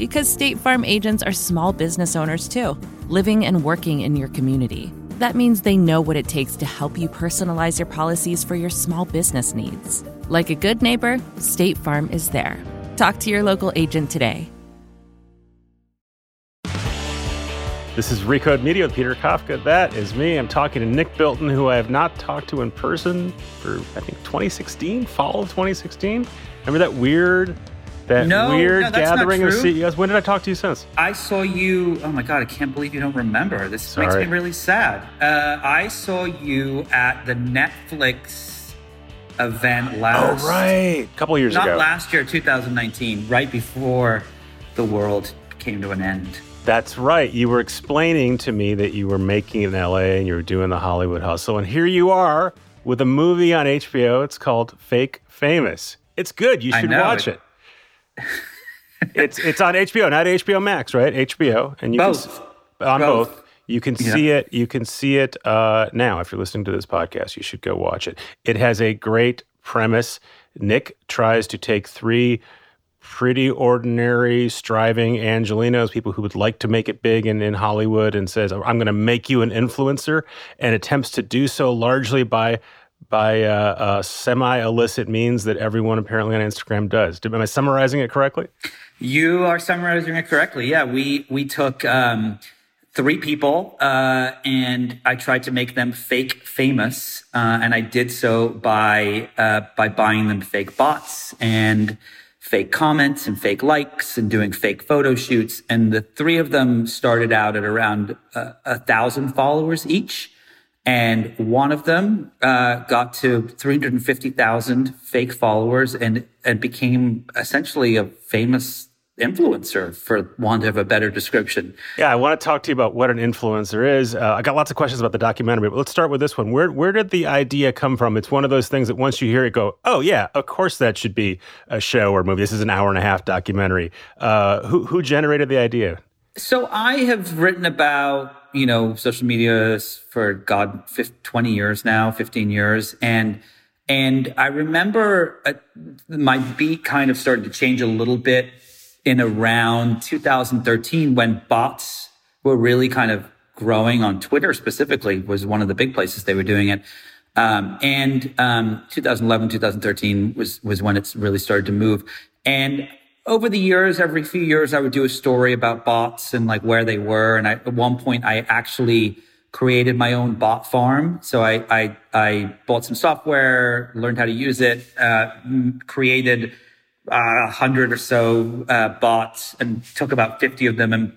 Because State Farm agents are small business owners too, living and working in your community. That means they know what it takes to help you personalize your policies for your small business needs. Like a good neighbor, State Farm is there. Talk to your local agent today. This is Recode Media with Peter Kafka. That is me. I'm talking to Nick Bilton, who I have not talked to in person for, I think, 2016, fall of 2016. Remember that weird that no, weird no, gathering of CEOs. When did I talk to you since? I saw you. Oh my god, I can't believe you don't remember. This Sorry. makes me really sad. Uh, I saw you at the Netflix event last. Oh right, a couple years not ago. Not last year, 2019, right before the world came to an end. That's right. You were explaining to me that you were making in LA and you were doing the Hollywood hustle, and here you are with a movie on HBO. It's called Fake Famous. It's good. You should watch it. It it's it's on HBO, not HBO Max, right? HBO, and you both. can on both. both. You can yeah. see it. You can see it uh, now. If you're listening to this podcast, you should go watch it. It has a great premise. Nick tries to take three pretty ordinary, striving Angelenos, people who would like to make it big in, in Hollywood, and says, "I'm going to make you an influencer," and attempts to do so largely by by uh, uh, semi-illicit means that everyone apparently on Instagram does. Am I summarizing it correctly? You are summarizing it correctly. Yeah, we we took um, three people uh, and I tried to make them fake famous, uh, and I did so by uh, by buying them fake bots and fake comments and fake likes and doing fake photo shoots. And the three of them started out at around uh, a thousand followers each. And one of them uh, got to 350,000 fake followers and, and became essentially a famous influencer, for want of a better description. Yeah, I want to talk to you about what an influencer is. Uh, I got lots of questions about the documentary, but let's start with this one. Where where did the idea come from? It's one of those things that once you hear it, go, oh yeah, of course that should be a show or movie. This is an hour and a half documentary. Uh, who who generated the idea? So I have written about you know, social media for God, 50, 20 years now, 15 years. And, and I remember uh, my beat kind of started to change a little bit in around 2013 when bots were really kind of growing on Twitter specifically was one of the big places they were doing it. Um, and um, 2011, 2013 was was when it's really started to move. And over the years, every few years, I would do a story about bots and like where they were. And I, at one point, I actually created my own bot farm. So I, I, I bought some software, learned how to use it, uh, created uh, a uh, hundred or so uh, bots and took about 50 of them and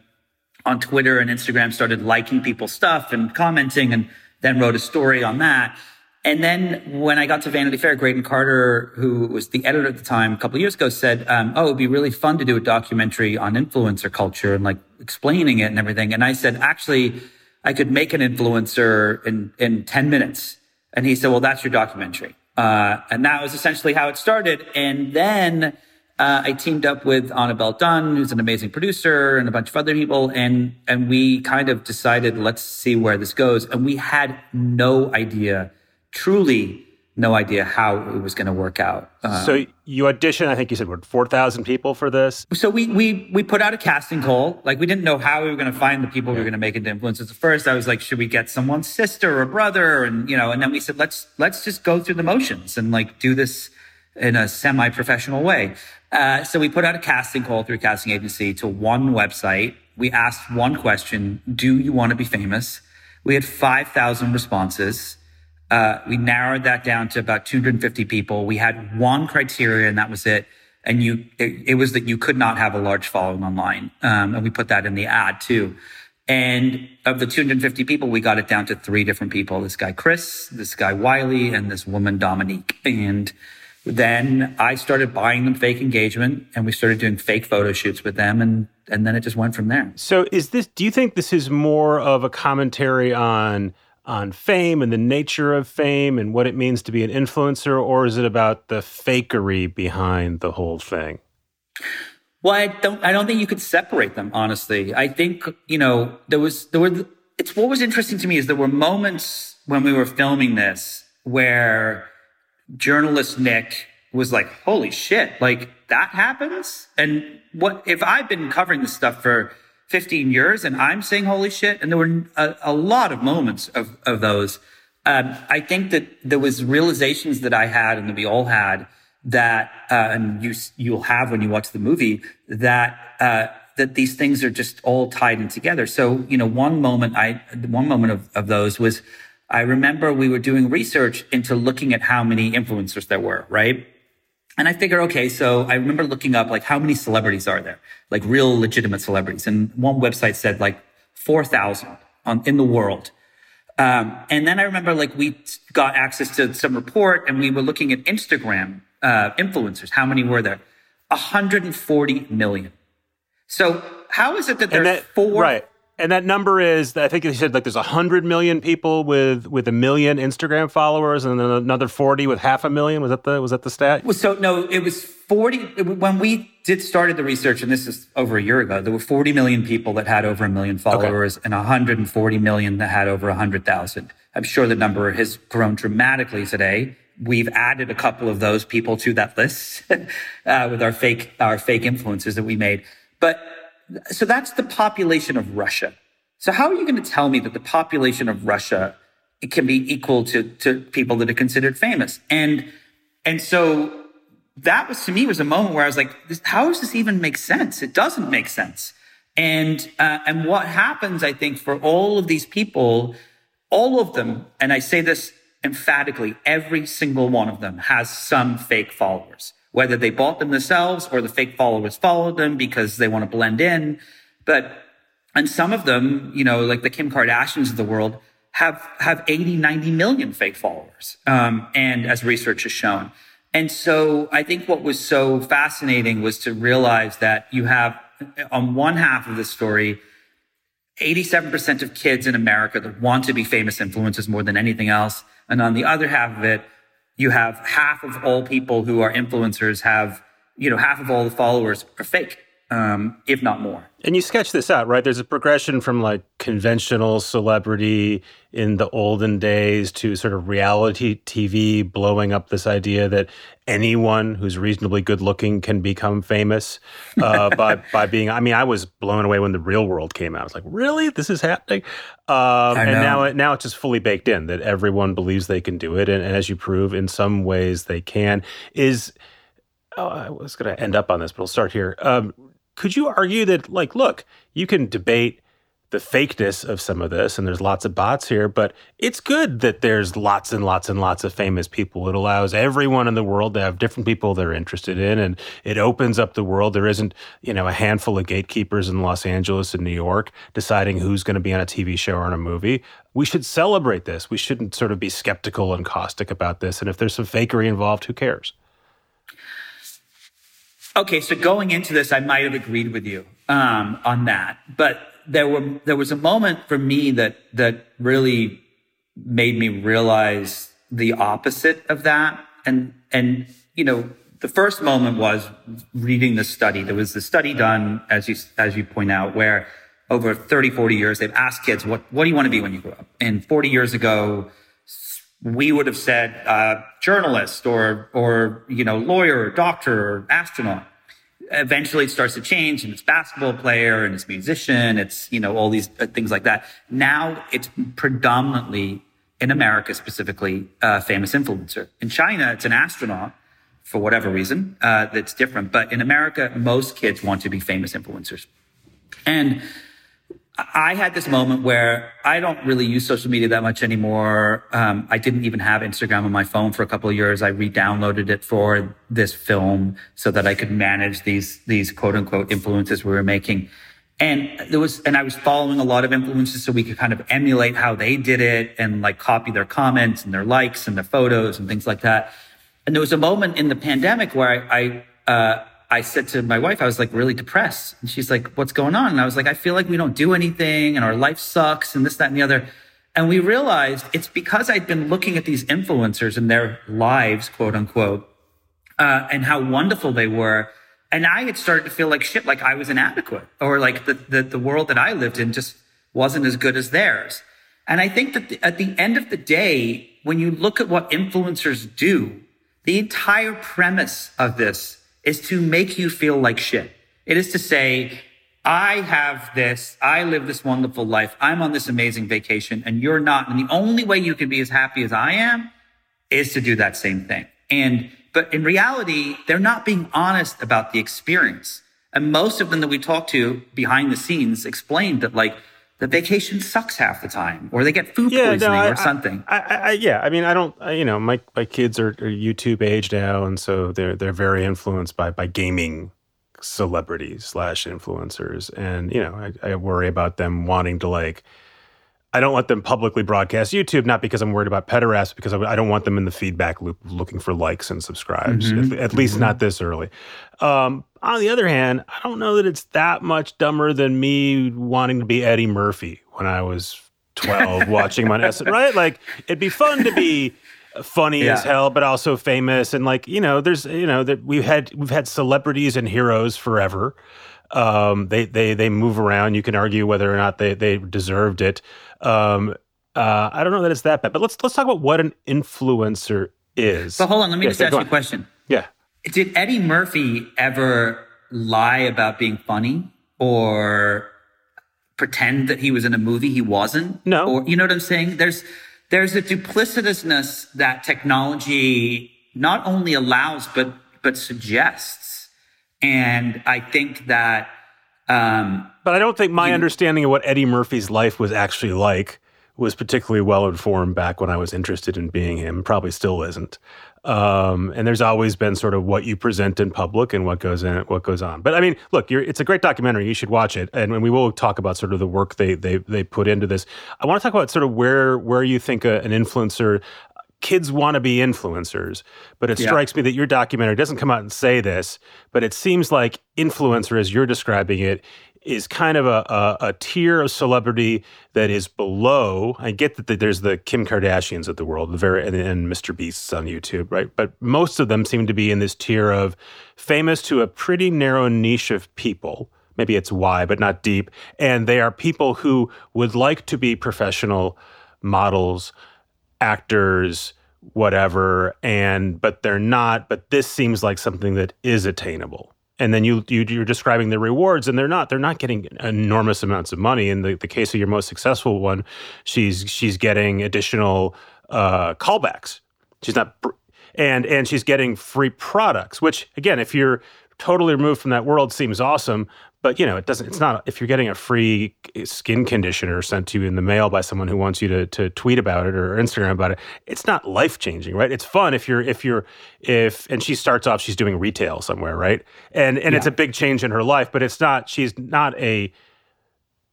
on Twitter and Instagram started liking people's stuff and commenting and then wrote a story on that. And then when I got to Vanity Fair, Graydon Carter, who was the editor at the time a couple years ago, said, um, "Oh, it'd be really fun to do a documentary on influencer culture and like explaining it and everything." And I said, "Actually, I could make an influencer in in ten minutes." And he said, "Well, that's your documentary." Uh, and that was essentially how it started. And then uh, I teamed up with Annabelle Dunn, who's an amazing producer, and a bunch of other people, and and we kind of decided, let's see where this goes. And we had no idea truly no idea how it was going to work out. Um, so you auditioned, I think you said, what, 4,000 people for this? So we, we, we put out a casting call. Like we didn't know how we were going to find the people we were going to make into influencers. At first I was like, should we get someone's sister or brother? And, you know, and then we said, let's, let's just go through the motions and like do this in a semi-professional way. Uh, so we put out a casting call through a casting agency to one website. We asked one question. Do you want to be famous? We had 5,000 responses. Uh, we narrowed that down to about 250 people. We had one criteria and that was it. And you, it, it was that you could not have a large following online. Um, and we put that in the ad too. And of the 250 people, we got it down to three different people. This guy, Chris, this guy, Wylie, and this woman, Dominique. And then I started buying them fake engagement and we started doing fake photo shoots with them. And, and then it just went from there. So is this, do you think this is more of a commentary on, on fame and the nature of fame and what it means to be an influencer, or is it about the fakery behind the whole thing? Well, I don't, I don't think you could separate them, honestly. I think, you know, there was, there were, it's what was interesting to me is there were moments when we were filming this where journalist Nick was like, holy shit, like that happens? And what, if I've been covering this stuff for 15 years and I'm saying holy shit, and there were a, a lot of moments of, of those, um, I think that there was realizations that I had and that we all had that, uh, and you, you'll have when you watch the movie that, uh, that these things are just all tied in together. So, you know, one moment I, one moment of, of those was, I remember we were doing research into looking at how many influencers there were, right? And I figure, okay, so I remember looking up like how many celebrities are there, like real legitimate celebrities. And one website said like 4,000 in the world. Um, and then I remember like we got access to some report and we were looking at Instagram uh, influencers. How many were there? 140 million. So how is it that there's that, four? Right. And that number is, I think he said like there's 100 million people with with a million Instagram followers and then another 40 with half a million. Was that the was that the stat? Well, so no, it was 40 when we did started the research and this is over a year ago. There were 40 million people that had over a million followers okay. and 140 million that had over 100,000. I'm sure the number has grown dramatically today we've added a couple of those people to that list uh, with our fake our fake influencers that we made. But so that's the population of Russia. So how are you going to tell me that the population of Russia can be equal to to people that are considered famous? And and so that was to me was a moment where I was like, how does this even make sense? It doesn't make sense. And uh, and what happens, I think, for all of these people, all of them, and I say this emphatically, every single one of them has some fake followers, whether they bought them themselves or the fake followers followed them because they want to blend in. But, and some of them, you know, like the Kim Kardashians of the world have, have 80, 90 million fake followers. Um, and as research has shown. And so I think what was so fascinating was to realize that you have on one half of the story, 87% of kids in America that want to be famous influencers more than anything else. And on the other half of it, you have half of all people who are influencers have, you know, half of all the followers are fake um, if not more. And you sketch this out, right? There's a progression from like conventional celebrity in the olden days to sort of reality TV blowing up this idea that anyone who's reasonably good looking can become famous uh, by by being. I mean, I was blown away when the Real World came out. I was like, really, this is happening? Um, and now it, now it's just fully baked in that everyone believes they can do it, and, and as you prove, in some ways they can. Is oh, I was going to end up on this, but I'll start here. Um, could you argue that, like, look, you can debate the fakeness of some of this, and there's lots of bots here, but it's good that there's lots and lots and lots of famous people. It allows everyone in the world to have different people they're interested in, and it opens up the world. There isn't, you know, a handful of gatekeepers in Los Angeles and New York deciding who's going to be on a TV show or in a movie. We should celebrate this. We shouldn't sort of be skeptical and caustic about this. And if there's some fakery involved, who cares? Okay, so going into this, I might have agreed with you um, on that, but there were there was a moment for me that that really made me realize the opposite of that, and and you know the first moment was reading the study. There was the study done, as you as you point out, where over 30, 40 years they've asked kids what what do you want to be when you grow up, and 40 years ago we would have said uh, journalist or or you know lawyer or doctor or astronaut. Eventually, it starts to change, and it's basketball player, and it's musician, it's you know all these uh, things like that. Now it's predominantly in America, specifically, uh, famous influencer. In China, it's an astronaut for whatever reason uh, that's different. But in America, most kids want to be famous influencers, and I had this moment where I don't really use social media that much anymore. Um, I didn't even have Instagram on my phone for a couple of years. I re-downloaded it for this film so that I could manage these these quote unquote influences we were making. And there was, and I was following a lot of influencers so we could kind of emulate how they did it and like copy their comments and their likes and their photos and things like that. And there was a moment in the pandemic where I, I uh, I said to my wife, I was like really depressed. And she's like, what's going on? And I was like, I feel like we don't do anything and our life sucks and this, that, and the other. And we realized it's because I'd been looking at these influencers and their lives, quote unquote, uh, and how wonderful they were. And I had started to feel like shit, like I was inadequate or like the, the, the world that I lived in just wasn't as good as theirs. And I think that the, at the end of the day, when you look at what influencers do, the entire premise of this is to make you feel like shit. It is to say, I have this, I live this wonderful life, I'm on this amazing vacation, and you're not. And the only way you can be as happy as I am is to do that same thing. And, but in reality, they're not being honest about the experience. And most of them that we talk to behind the scenes explained that like, the vacation sucks half the time, or they get food yeah, poisoning no, I, or something. I, I, yeah, I mean, I don't, you know, my my kids are, are, YouTube age now, and so they're they're very influenced by by gaming celebrities slash influencers, and you know, I, I worry about them wanting to like. I don't let them publicly broadcast YouTube, not because I'm worried about pederasts, because I don't want them in the feedback loop looking for likes and subscribes, mm-hmm. at, at, least mm-hmm. not this early. Um, on the other hand, I don't know that it's that much dumber than me wanting to be Eddie Murphy when I was 12 watching my S, right? Like it'd be fun to be funny yeah. as hell, but also famous. And like, you know, there's, you know, that we've had, we've had celebrities and heroes forever. Um, they, they, they move around. You can argue whether or not they, they deserved it. Um, uh, I don't know that it's that bad, but let's, let's talk about what an influencer is. So hold on. Let me just ask you a question. Yeah. Did Eddie Murphy ever lie about being funny or pretend that he was in a movie he wasn't? No. Or you know what I'm saying? There's there's a duplicitousness that technology not only allows but but suggests. And I think that um, but I don't think my you, understanding of what Eddie Murphy's life was actually like was particularly well informed back when I was interested in being him. Probably still isn't. Um, and there's always been sort of what you present in public and what goes in, what goes on. But I mean, look, it's a great documentary. You should watch it, and we will talk about sort of the work they they they put into this. I want to talk about sort of where where you think a, an influencer. Kids want to be influencers, but it yeah. strikes me that your documentary doesn't come out and say this, but it seems like influencer, as you're describing it, is kind of a, a, a, tier of celebrity that is below. I get that the, there's the Kim Kardashians of the world, the very and, and Mr. Beasts on YouTube, right? But most of them seem to be in this tier of famous to a pretty narrow niche of people. Maybe it's why, but not deep. And they are people who would like to be professional models, actors, whatever, and but they're not. But this seems like something that is attainable and then you, you you're describing the rewards and they're not they're not getting enormous amounts of money in the, the case of your most successful one she's she's getting additional uh, callbacks she's not and and she's getting free products which again if you're totally removed from that world seems awesome but you know it doesn't it's not if you're getting a free eh, skin conditioner sent to you in the mail by someone who wants you to, to tweet about it or instagram about it it's not life changing right? It's fun if you're if you're if and she starts off she's doing retail somewhere right? And and yeah. it's a big change in her life but it's not she's not a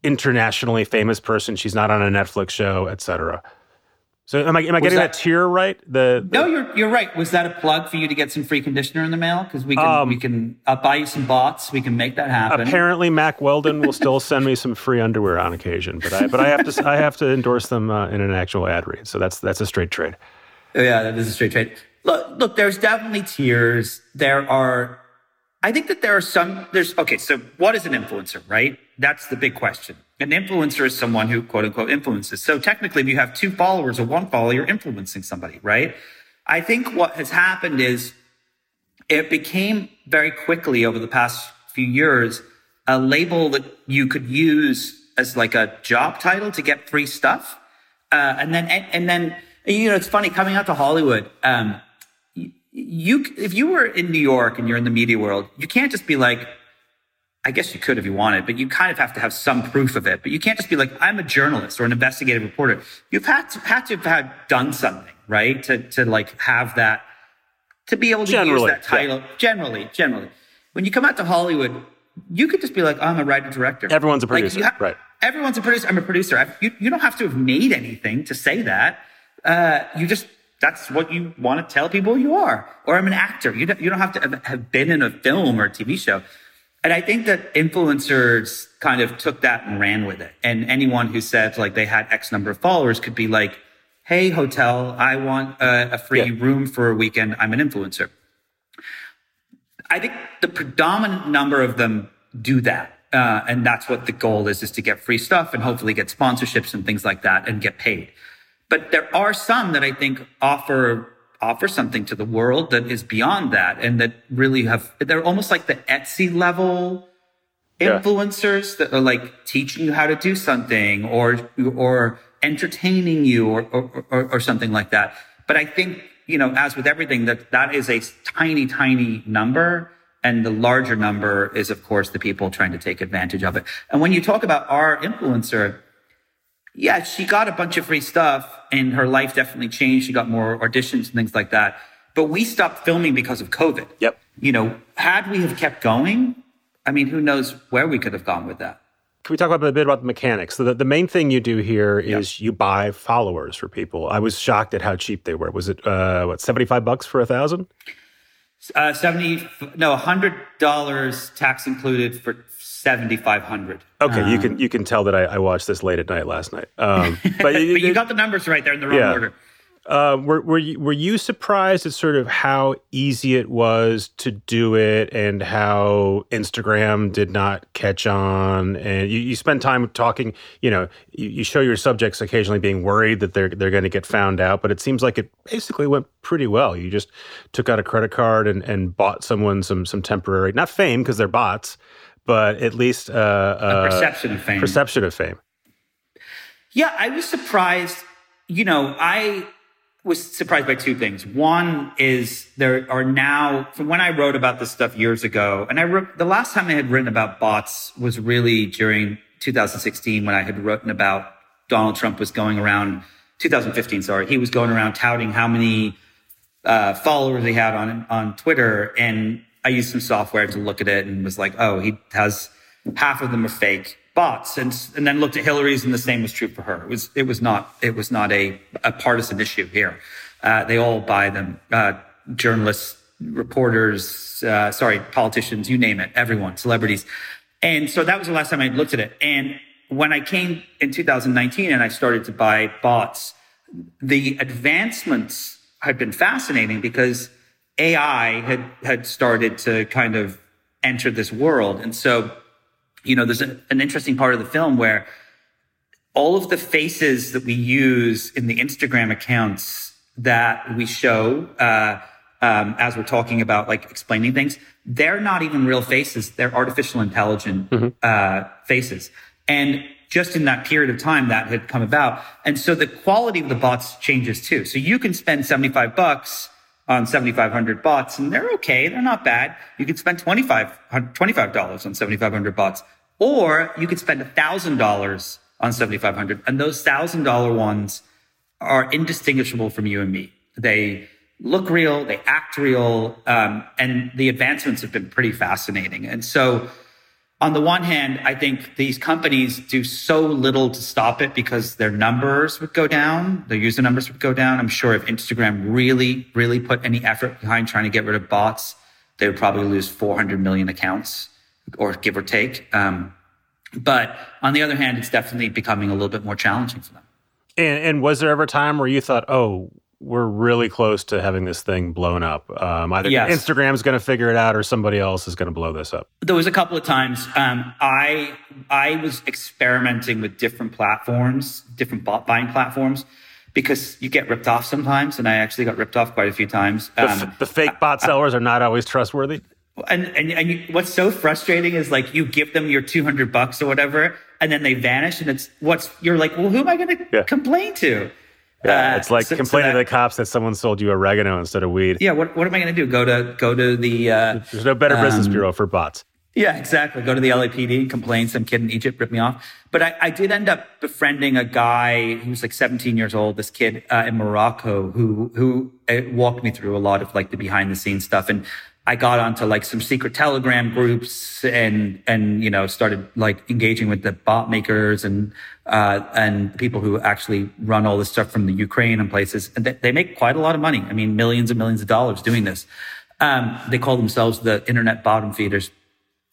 internationally famous person. She's not on a netflix show etc so am I am I getting that, that, tier right? The, the, no, you're you're right. Was that a plug for you to get some free conditioner in the mail? Because we can um, we can I'll buy you some bots. We can make that happen. Apparently, Mack Weldon will still send me some free underwear on occasion, but I but I have to I have to endorse them uh, in an actual ad read. So that's that's a straight trade. Yeah, that is a straight trade. Look, look. There's definitely tiers. There are. I think that there are some. There's okay. So what is an influencer? Right. That's the big question. An influencer is someone who quote unquote influences. So technically, if you have two followers or one follower, you're influencing somebody, right? I think what has happened is it became very quickly over the past few years a label that you could use as like a job title to get free stuff. Uh, and then, and, and, then, you know, it's funny coming out to Hollywood. Um, you, if you were in New York and you're in the media world, you can't just be like, I guess you could if you wanted, but you kind of have to have some proof of it. But you can't just be like, I'm a journalist or an investigative reporter. You've had to, had to have had done something, right? To, to like have that, to be able to generally, use that title. Yeah. Generally, generally. When you come out to Hollywood, you could just be like, I'm a writer director. Everyone's a producer, like right? Everyone's a producer. I'm a producer. I've, you, you don't have to have made anything to say that. Uh, you just, that's what you want to tell people you are. Or I'm an actor. You don't, you don't have to have been in a film or a TV show. And I think that influencers kind of took that and ran with it. And anyone who said like they had X number of followers could be like, Hey, hotel, I want a, a free yeah. room for a weekend. I'm an influencer. I think the predominant number of them do that. Uh, and that's what the goal is, is to get free stuff and hopefully get sponsorships and things like that and get paid. But there are some that I think offer offer something to the world that is beyond that and that really have, they're almost like the Etsy level influencers yeah. that are like teaching you how to do something or, or entertaining you or, or, or, or something like that. But I think, you know, as with everything, that that is a tiny, tiny number. And the larger number is, of course, the people trying to take advantage of it. And when you talk about our influencer, yeah, she got a bunch of free stuff and her life definitely changed. She got more auditions and things like that. But we stopped filming because of COVID. Yep. You know, had we have kept going, I mean, who knows where we could have gone with that. Can we talk about a bit about the mechanics? So the, the main thing you do here is yep. you buy followers for people. I was shocked at how cheap they were. Was it uh, what seventy five bucks for a thousand? Uh, seventy no, hundred dollars tax included for seventy five hundred. Okay, um, you can you can tell that I, I, watched this late at night last night. Um, but, but you got the numbers right there in the wrong yeah. order. Uh, were were you, were you surprised at sort of how easy it was to do it and how Instagram did not catch on? And you, you spend time talking. You know, you, you show your subjects occasionally being worried that they're they're going to get found out, but it seems like it basically went pretty well. You just took out a credit card and, and bought someone some some temporary not fame because they're bots, but at least uh, uh, perception of fame. Perception of fame. Yeah, I was surprised. You know, I was surprised by two things. One is there are now, from when I wrote about this stuff years ago, and I wrote, the last time I had written about bots was really during 2016 when I had written about Donald Trump was going around, 2015, sorry, he was going around touting how many uh, followers he had on, on Twitter. And I used some software to look at it and was like, oh, he has half of them are fake bots and, and then looked at Hillary's and the same was true for her. It was, it was not, it was not a, a partisan issue here. Uh, they all buy them, uh, journalists, reporters, uh, sorry, politicians, you name it, everyone, celebrities. And so that was the last time I looked at it. And when I came in 2019 and I started to buy bots, the advancements had been fascinating because AI had, had started to kind of enter this world. And so, you know, there's a, an interesting part of the film where all of the faces that we use in the Instagram accounts that we show, uh, um, as we're talking about like explaining things, they're not even real faces. They're artificial intelligent, mm-hmm. uh, faces. And just in that period of time that had come about. And so the quality of the bots changes too. So you can spend 75 bucks on 7,500 bots and they're okay. They're not bad. You could spend 25, $25 on 7,500 bots or you could spend $1,000 on 7,500 and those $1,000 ones are indistinguishable from you and me. They look real. They act real. Um, and the advancements have been pretty fascinating. And so on the one hand, I think these companies do so little to stop it because their numbers would go down, their user numbers would go down. I'm sure if Instagram really, really put any effort behind trying to get rid of bots, they would probably lose 400 million accounts or give or take. Um, but on the other hand, it's definitely becoming a little bit more challenging for them. And, and was there ever a time where you thought, oh, we're really close to having this thing blown up. Um, either yes. Instagram's going to figure it out, or somebody else is going to blow this up. There was a couple of times um, I I was experimenting with different platforms, different bot buying platforms, because you get ripped off sometimes, and I actually got ripped off quite a few times. Um, the, f- the, fake bot sellers are not always trustworthy. And and, and you, what's so frustrating is like you give them your two hundred bucks or whatever, and then they vanish, and it's what's you're like, well, who am I going to yeah. complain to? Yeah, uh, it's like so, complaining so that, to the cops that someone sold you oregano instead of weed. Yeah, what, what am I going to do? Go to go to the. Uh, There's no better um, business bureau for bots. Yeah, exactly. Go to the LAPD and complain some kid in Egypt ripped me off. But I, I did end up befriending a guy who was like 17 years old, this kid uh, in Morocco who, who uh, walked me through a lot of like the behind the scenes stuff. And I got onto like some secret telegram groups and, and, you know, started like engaging with the bot makers and, uh, and people who actually run all this stuff from the Ukraine and places. And they, make quite a lot of money. I mean, millions and millions of dollars doing this. Um, they call themselves the internet bottom feeders.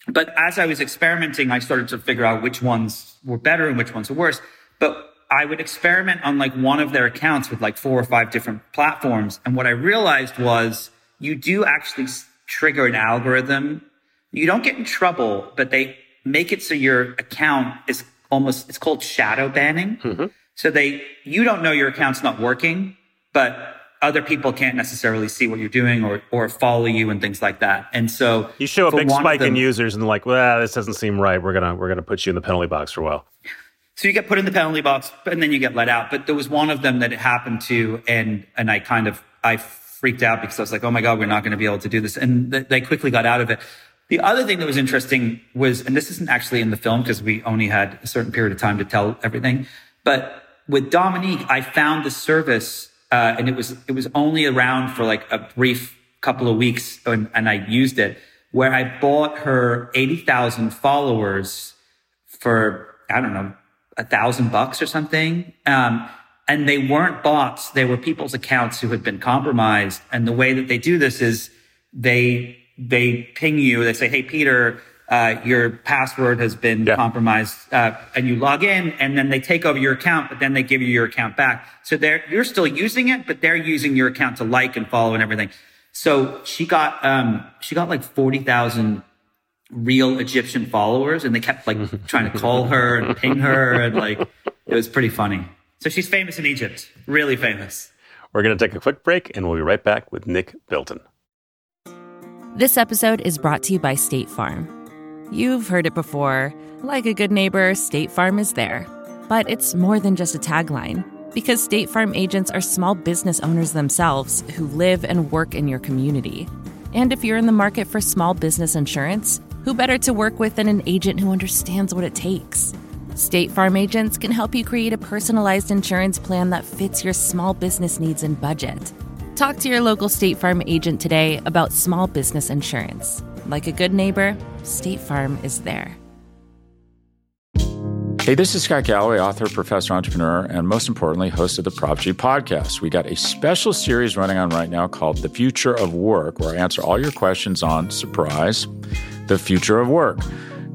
But as I was experimenting, I started to figure out which ones were better and which ones were worse. But I would experiment on like one of their accounts with like four or five different platforms. And what I realized was you do actually trigger an algorithm. You don't get in trouble, but they make it so your account is almost, it's called shadow banning. Mm-hmm. So they, you don't know your account's not working, but other people can't necessarily see what you're doing or or follow you and things like that. And so you show a big spike them, in users and like, well, this doesn't seem right. We're gonna we're gonna put you in the penalty box for a while. So you get put in the penalty box, and then you get let out. But there was one of them that it happened to, and and I kind of I freaked out because I was like, oh my god, we're not going to be able to do this, and th- they quickly got out of it. The other thing that was interesting was, and this isn't actually in the film because we only had a certain period of time to tell everything, but with Dominique, I found the service uh, and it was it was only around for like a brief couple of weeks, and, and I used it where I bought her eighty thousand followers for I don't know a thousand bucks or something. Um, and they weren't bots; they were people's accounts who had been compromised. And the way that they do this is they they ping you. They say, "Hey, Peter." uh, your password has been yeah. compromised, uh, and you log in, and then they take over your account, but then they give you your account back. So they're you're still using it, but they're using your account to like and follow and everything. So she got um, she got like forty thousand real Egyptian followers, and they kept like trying to call her and ping her, and like it was pretty funny. So she's famous in Egypt, really famous. We're going to take a quick break, and we'll be right back with Nick Bilton. This episode is brought to you by State Farm. You've heard it before. Like a good neighbor, State Farm is there. But it's more than just a tagline, because State Farm agents are small business owners themselves who live and work in your community. And if you're in the market for small business insurance, who better to work with than an agent who understands what it takes? State Farm agents can help you create a personalized insurance plan that fits your small business needs and budget. Talk to your local State Farm agent today about small business insurance. Like a good neighbor, State Farm is there. Hey, this is Scott Galloway, author, professor, entrepreneur, and most importantly, host of the Prop G podcast. We got a special series running on right now called The Future of Work, where I answer all your questions on surprise, the future of work.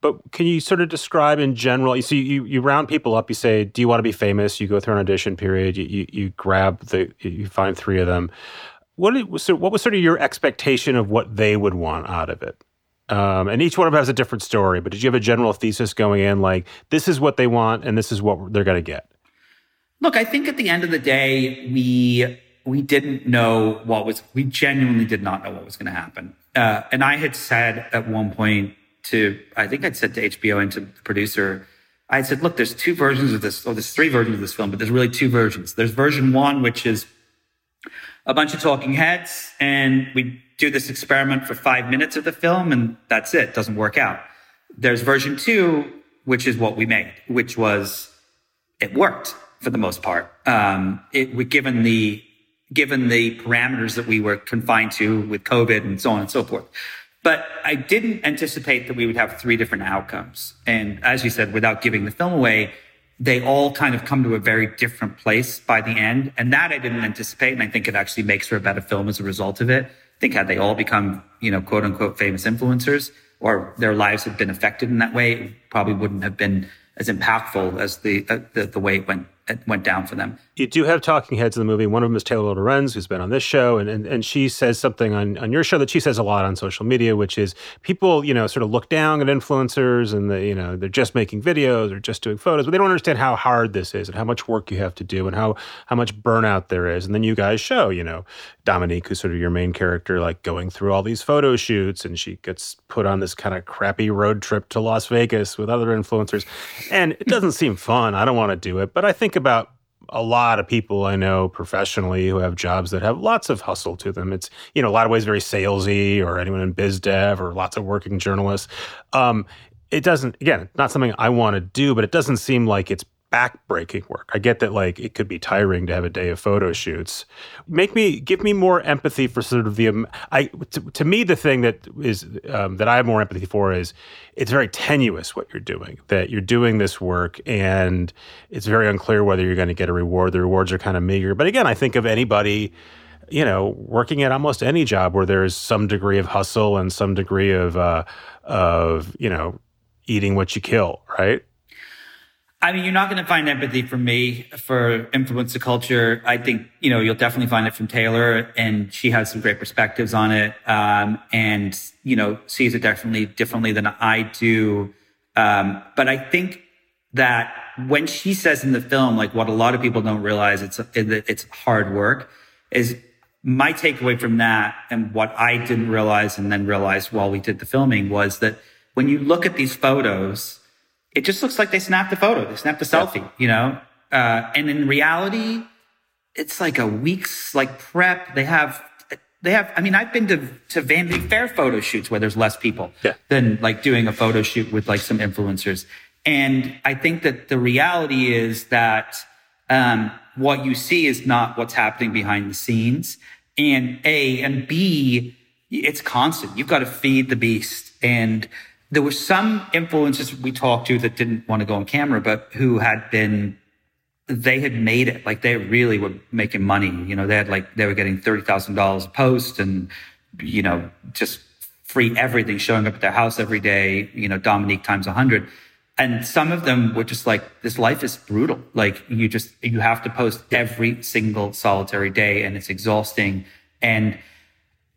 but can you sort of describe in general? You see, you, you round people up. You say, "Do you want to be famous?" You go through an audition period. You you, you grab the you find three of them. What was what was sort of your expectation of what they would want out of it? Um, and each one of them has a different story. But did you have a general thesis going in, like this is what they want and this is what they're going to get? Look, I think at the end of the day, we we didn't know what was. We genuinely did not know what was going to happen. Uh, and I had said at one point to, I think I'd said to HBO and to the producer, I said, look, there's two versions of this, or there's three versions of this film, but there's really two versions. There's version one, which is a bunch of talking heads, and we do this experiment for five minutes of the film, and that's it. Doesn't work out. There's version two, which is what we made, which was it worked for the most part. Um, it, we, given the given the parameters that we were confined to with COVID and so on and so forth. But I didn't anticipate that we would have three different outcomes. And as you said, without giving the film away, they all kind of come to a very different place by the end. And that I didn't anticipate. And I think it actually makes for a better film as a result of it. I think had they all become, you know, quote unquote famous influencers or their lives had been affected in that way, it probably wouldn't have been as impactful as the, uh, the, the way it went it went down for them. You do have talking heads in the movie. One of them is Taylor Lorenz, who's been on this show, and, and and she says something on, on your show that she says a lot on social media, which is people, you know, sort of look down at influencers and they, you know, they're just making videos or just doing photos, but they don't understand how hard this is and how much work you have to do and how how much burnout there is. And then you guys show, you know, Dominique, who's sort of your main character, like going through all these photo shoots, and she gets put on this kind of crappy road trip to Las Vegas with other influencers, and it doesn't seem fun. I don't want to do it, but I think about a lot of people I know professionally who have jobs that have lots of hustle to them. It's, you know, a lot of ways very salesy or anyone in biz dev or lots of working journalists. Um, it doesn't, again, not something I want to do, but it doesn't seem like it's backbreaking work. I get that like it could be tiring to have a day of photo shoots. Make me give me more empathy for sort of the um, I to, to me the thing that is um, that I have more empathy for is it's very tenuous what you're doing. That you're doing this work and it's very unclear whether you're going to get a reward. The rewards are kind of meager. But again, I think of anybody you know, working at almost any job where there's some degree of hustle and some degree of uh, of you know eating what you kill, right? I mean, you're not going to find empathy from me for influencer culture. I think, you know, you'll definitely find it from Taylor and she has some great perspectives on it. Um, and, you know, sees it definitely differently than I do. Um, but I think that when she says in the film, like what a lot of people don't realize, it's, it's hard work is my takeaway from that. And what I didn't realize and then realized while we did the filming was that when you look at these photos, it just looks like they snapped a photo. They snapped a selfie, you know? Uh, and in reality, it's like a week's like prep. They have, they have, I mean, I've been to, to Vanity Fair photo shoots where there's less people yeah. than like doing a photo shoot with like some influencers. And I think that the reality is that, um, what you see is not what's happening behind the scenes. And A and B, it's constant. You've got to feed the beast. And there were some influencers we talked to that didn't want to go on camera, but who had been, they had made it. Like they really were making money. You know, they had like, they were getting $30,000 a post and, you know, just free everything showing up at their house every day, you know, Dominique times a hundred. And some of them were just like, this life is brutal. Like you just, you have to post every single solitary day and it's exhausting. And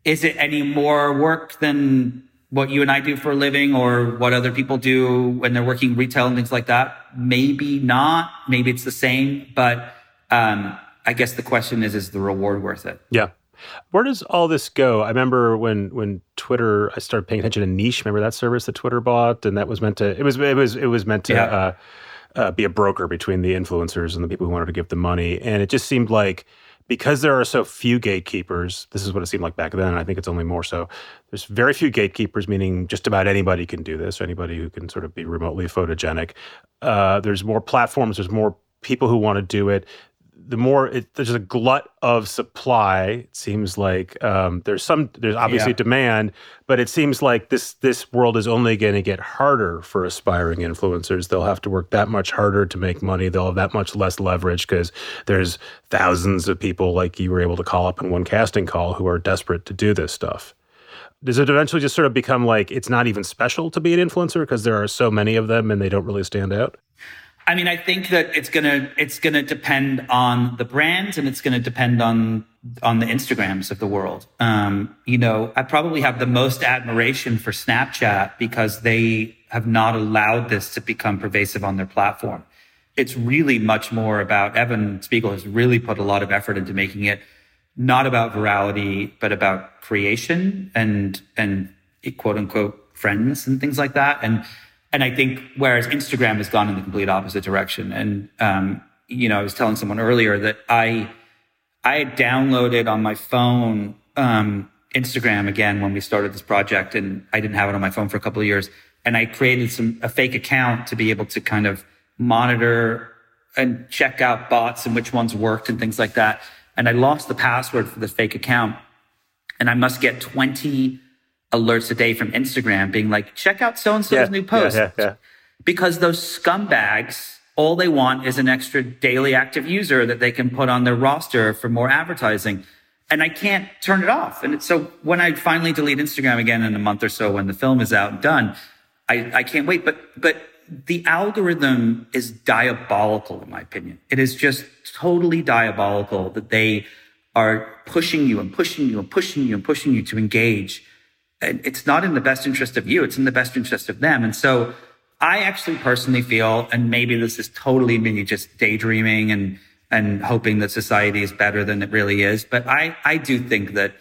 is it any more work than what you and I do for a living or what other people do when they're working retail and things like that. Maybe not. Maybe it's the same, but um, I guess the question is, is the reward worth it? Yeah. Where does all this go? I remember when when Twitter, I started paying attention to Niche. Remember that service that Twitter bought, and that was meant to it was it was it was meant to yeah. uh, uh, be a broker between the influencers and the people who wanted to give them money. And it just seemed like because there are so few gatekeepers, this is what it seemed like back then, and I think it's only more so. There's very few gatekeepers, meaning just about anybody can do this, anybody who can sort of be remotely photogenic. Uh, there's more platforms, there's more people who want to do it the more it, there's a glut of supply. It seems like um, there's some there's obviously yeah. demand, but it seems like this this world is only going to get harder for aspiring influencers. They'll have to work that much harder to make money. They'll have that much less leverage because there's thousands of people like you were able to call up in one casting call who are desperate to do this stuff. Does it eventually just sort of become like it's not even special to be an influencer because there are so many of them and they don't really stand out? I mean, I think that it's gonna it's gonna depend on the brand and it's gonna depend on on the Instagrams of the world. Um, you know, I probably have the most admiration for Snapchat because they have not allowed this to become pervasive on their platform. It's really much more about Evan Spiegel has really put a lot of effort into making it not about virality, but about creation and and quote unquote friends and things like that. And and I think whereas Instagram has gone in the complete opposite direction. And, um, you know, I was telling someone earlier that I, I had downloaded on my phone, um, Instagram again when we started this project and I didn't have it on my phone for a couple of years. And I created some, a fake account to be able to kind of monitor and check out bots and which ones worked and things like that. And I lost the password for the fake account and I must get 20 alerts a day from Instagram being like, check out so and so's new post. Yeah, yeah, because those scumbags, all they want is an extra daily active user that they can put on their roster for more advertising. And I can't turn it off. And so when I finally delete Instagram again in a month or so when the film is out and done, I, I can't wait. But, but the algorithm is diabolical, in my opinion. It is just totally diabolical that they are pushing you and pushing you and pushing you and pushing you to engage. It's not in the best interest of you. It's in the best interest of them. And so I actually personally feel, and maybe this is totally me just daydreaming and, and hoping that society is better than it really is. But I, I do think that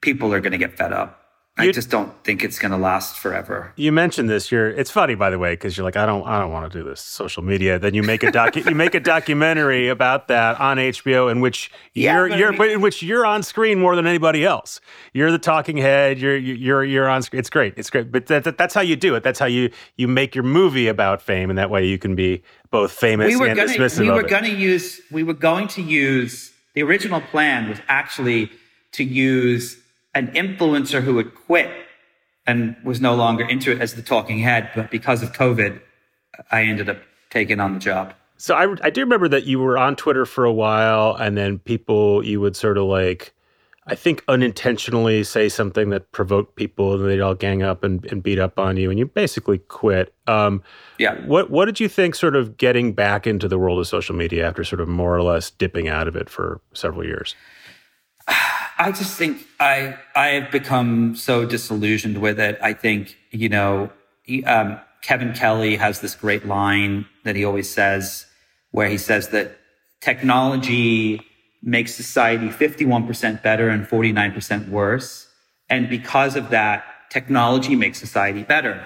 people are going to get fed up I just don't think it's going to last forever. You mentioned this. You're. It's funny, by the way, because you're like, I don't, I don't want to do this social media. Then you make a doc, you make a documentary about that on HBO, in which you're, yeah, you're, I mean, but in which you're on screen more than anybody else. You're the talking head. You're, you're, you're on screen. It's great. It's great. But that, that, that's how you do it. That's how you, you make your movie about fame, and that way you can be both famous we were and gonna, dismissive. We were going to use. We were going to use. The original plan was actually to use an influencer who had quit and was no longer into it as the talking head. But because of COVID, I ended up taking on the job. So I, I do remember that you were on Twitter for a while, and then people you would sort of like, I think unintentionally say something that provoked people, and they'd all gang up and, and beat up on you, and you basically quit. Um, yeah. What What did you think, sort of getting back into the world of social media after sort of more or less dipping out of it for several years? I just think I I have become so disillusioned with it. I think you know he, um, Kevin Kelly has this great line that he always says, where he says that technology makes society 51% better and 49% worse, and because of that, technology makes society better.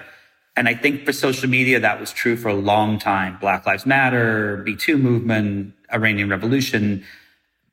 And I think for social media, that was true for a long time. Black Lives Matter, Me Too movement, Iranian Revolution.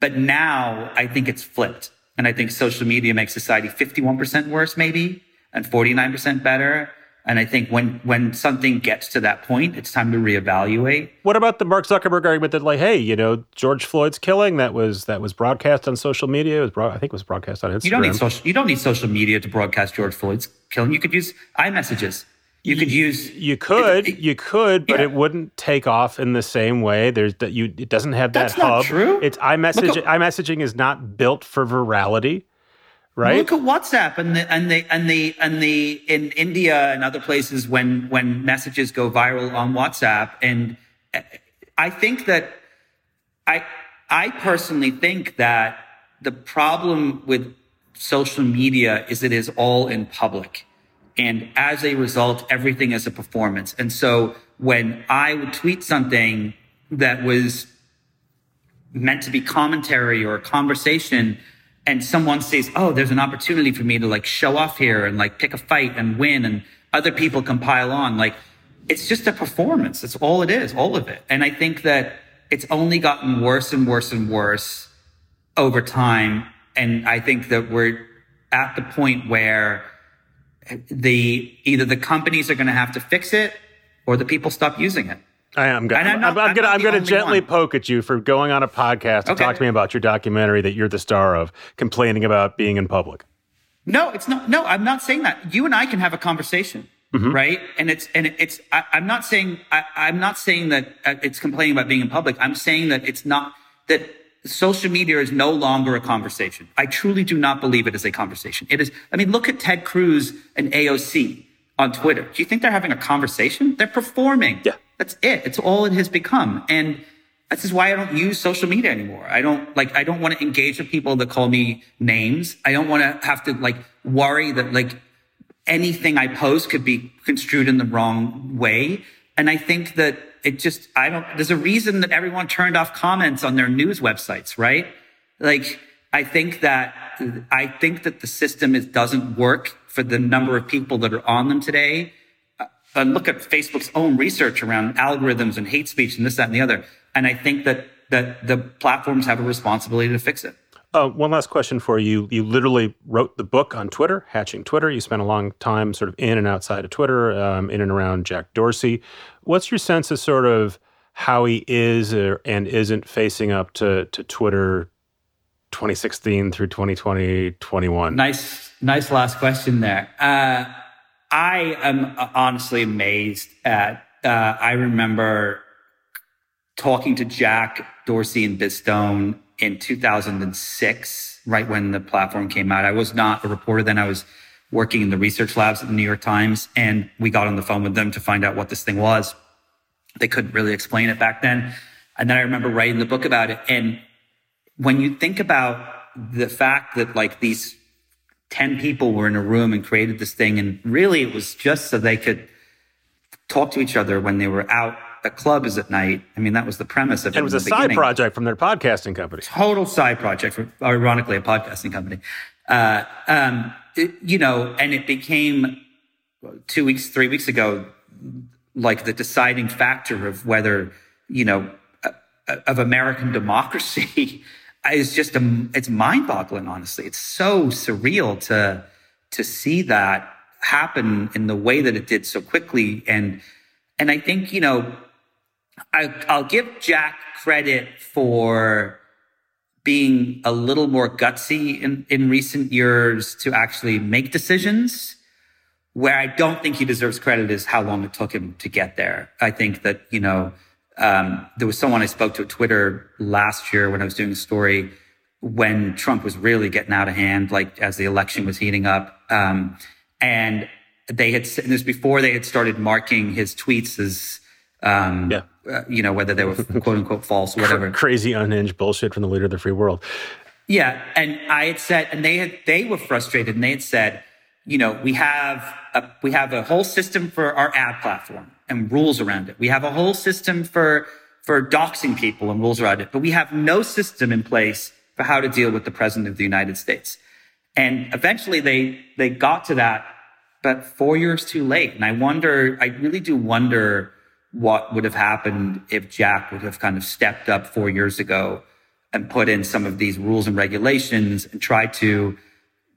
But now I think it's flipped. And I think social media makes society 51% worse, maybe, and 49% better. And I think when when something gets to that point, it's time to reevaluate. What about the Mark Zuckerberg argument that, like, hey, you know, George Floyd's killing that was that was broadcast on social media. It was broad, I think it was broadcast on Instagram. You don't need social. You don't need social media to broadcast George Floyd's killing. You could use iMessages. You could use. You could. It, it, you could, but yeah. it wouldn't take off in the same way. There's that you. It doesn't have that That's hub. Not true. It's iMessage. iMessaging is not built for virality, right? Look at WhatsApp and the and the and the and the in India and other places when when messages go viral on WhatsApp. And uh, I think that I I personally think that the problem with social media is it is all in public. And as a result, everything is a performance. And so when I would tweet something that was meant to be commentary or a conversation, and someone says, Oh, there's an opportunity for me to like show off here and like pick a fight and win, and other people can pile on, like it's just a performance. That's all it is, all of it. And I think that it's only gotten worse and worse and worse over time. And I think that we're at the point where the either the companies are going to have to fix it or the people stop using it. I am. Gonna, I'm, I'm, I'm, gonna. I'm gonna gently one. poke at you for going on a podcast to okay. talk to me about your documentary that you're the star of, complaining about being in public. No, it's not. No, I'm not saying that. You and I can have a conversation, mm-hmm. right? And it's and it's. I, am not saying. I, am not saying that uh, it's complaining about being in public. I'm saying that it's not that social media is no longer a conversation. I truly do not believe it is a conversation. It is, I mean, look at Ted Cruz and AOC on Twitter. Do you think they're having a conversation? They're performing. Yeah. That's it. It's all it has become. And this is why I don't use social media anymore. I don't like, I don't want to engage with people that call me names. I don't want to have to like worry that like anything I post could be construed in the wrong way. And I think that it just, I don't, there's a reason that everyone turned off comments on their news websites, right? Like, I think that, I think that the system is, doesn't work for the number of people that are on them today. Uh, and look at Facebook's own research around algorithms and hate speech and this, that, and the other. And I think that, that the platforms have a responsibility to fix it. Uh, one last question for you. You literally wrote the book on Twitter, Hatching Twitter. You spent a long time sort of in and outside of Twitter, um, in and around Jack Dorsey. What's your sense of sort of how he is or, and isn't facing up to, to Twitter 2016 through 2020, 21? Nice, nice last question there. Uh, I am honestly amazed at, uh, I remember talking to Jack Dorsey and Biz Stone in 2006, right when the platform came out. I was not a reporter then. I was working in the research labs at the New York Times. And we got on the phone with them to find out what this thing was. They couldn't really explain it back then. And then I remember writing the book about it. And when you think about the fact that like these 10 people were in a room and created this thing, and really it was just so they could talk to each other when they were out at clubs at night. I mean, that was the premise of it. It was a side project from their podcasting company. Total side project, ironically, a podcasting company. Uh, um, it, you know, and it became two weeks, three weeks ago, like the deciding factor of whether, you know, of American democracy is just a, it's mind boggling, honestly. It's so surreal to, to see that happen in the way that it did so quickly. And, and I think, you know, I, I'll give Jack credit for being a little more gutsy in, in recent years to actually make decisions. Where I don't think he deserves credit is how long it took him to get there. I think that, you know, um, there was someone I spoke to at Twitter last year when I was doing a story when Trump was really getting out of hand, like as the election was heating up. Um, and they had, and this before they had started marking his tweets as, um, yeah. Uh, you know, whether they were quote unquote false or whatever. Crazy unhinged bullshit from the leader of the free world. Yeah. And I had said, and they had, they were frustrated and they had said, you know, we have a, we have a whole system for our ad platform and rules around it. We have a whole system for, for doxing people and rules around it, but we have no system in place for how to deal with the president of the United States. And eventually they, they got to that, but four years too late. And I wonder, I really do wonder what would have happened if Jack would have kind of stepped up four years ago and put in some of these rules and regulations and tried to,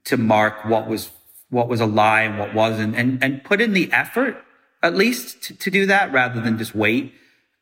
to mark what was, what was a lie and what wasn't and, and put in the effort at least to, to do that rather than just wait.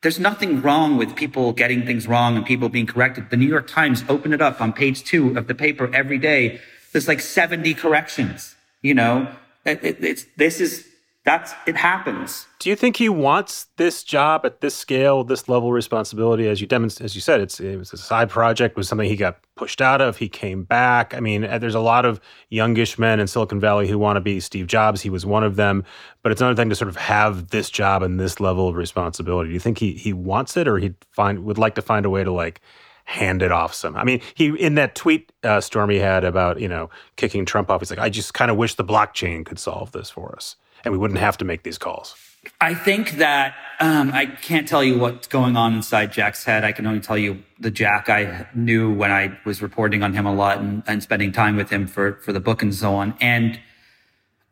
There's nothing wrong with people getting things wrong and people being corrected. The New York Times opened it up on page two of the paper every day. There's like 70 corrections, you know, it, it, it's, this is that's it happens. Do you think he wants this job at this scale, this level of responsibility? As you demonstrated, as you said, it's it was a side project, was something he got pushed out of. He came back. I mean, there's a lot of youngish men in Silicon Valley who want to be Steve Jobs. He was one of them. But it's another thing to sort of have this job and this level of responsibility. Do you think he he wants it, or he find would like to find a way to like hand it off some. I mean, he in that tweet uh, storm he had about you know kicking Trump off. He's like, I just kind of wish the blockchain could solve this for us and we wouldn't have to make these calls? I think that um, I can't tell you what's going on inside Jack's head. I can only tell you the Jack I knew when I was reporting on him a lot and, and spending time with him for, for the book and so on. And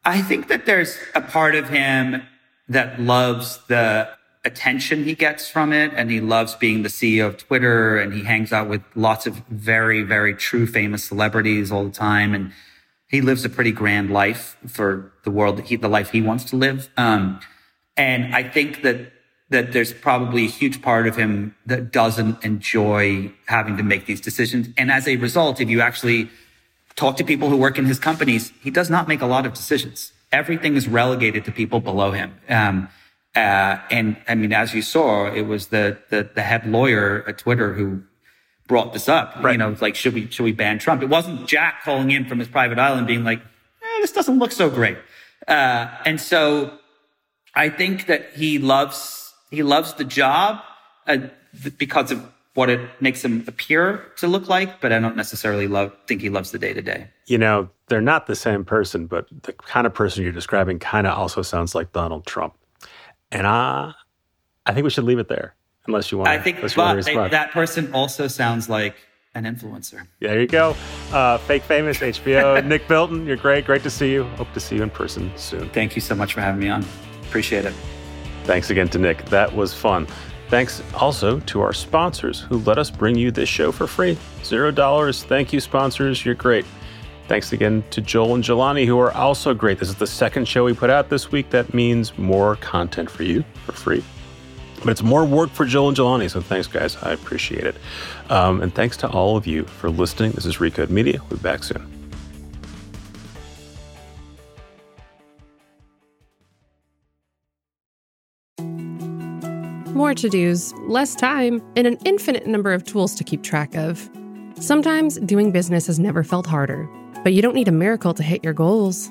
I think that there's a part of him that loves the attention he gets from it. And he loves being the CEO of Twitter and he hangs out with lots of very, very true famous celebrities all the time. And he lives a pretty grand life for the world that he, the life he wants to live. Um, and I think that, that there's probably a huge part of him that doesn't enjoy having to make these decisions. And as a result, if you actually talk to people who work in his companies, he does not make a lot of decisions. Everything is relegated to people below him. Um, uh, and I mean, as you saw, it was the, the, the head lawyer at Twitter who brought this up. Right. You know, like, should we, should we ban Trump? It wasn't Jack calling in from his private island being like, eh, this doesn't look so great. Uh, and so I think that he loves, he loves the job uh, because of what it makes him appear to look like, but I don't necessarily love, think he loves the day to day. You know, they're not the same person, but the kind of person you're describing kind of also sounds like Donald Trump. And I, I think we should leave it there unless you want. I think, but they, that person also sounds like an influencer. There you go. Uh, fake famous HBO. Nick Bilton, you're great. Great to see you. Hope to see you in person soon. Thank you so much for having me on. Appreciate it. Thanks again to Nick. That was fun. Thanks also to our sponsors who let us bring you this show for free. Zero dollars. Thank you, sponsors. You're great. Thanks again to Joel and Jelani, who are also great. This is the second show we put out this week. That means more content for you for free. But it's more work for Joel and Jelani, so thanks, guys. I appreciate it. Um, and thanks to all of you for listening. This is Recode Media. We'll be back soon. More to dos, less time, and an infinite number of tools to keep track of. Sometimes doing business has never felt harder, but you don't need a miracle to hit your goals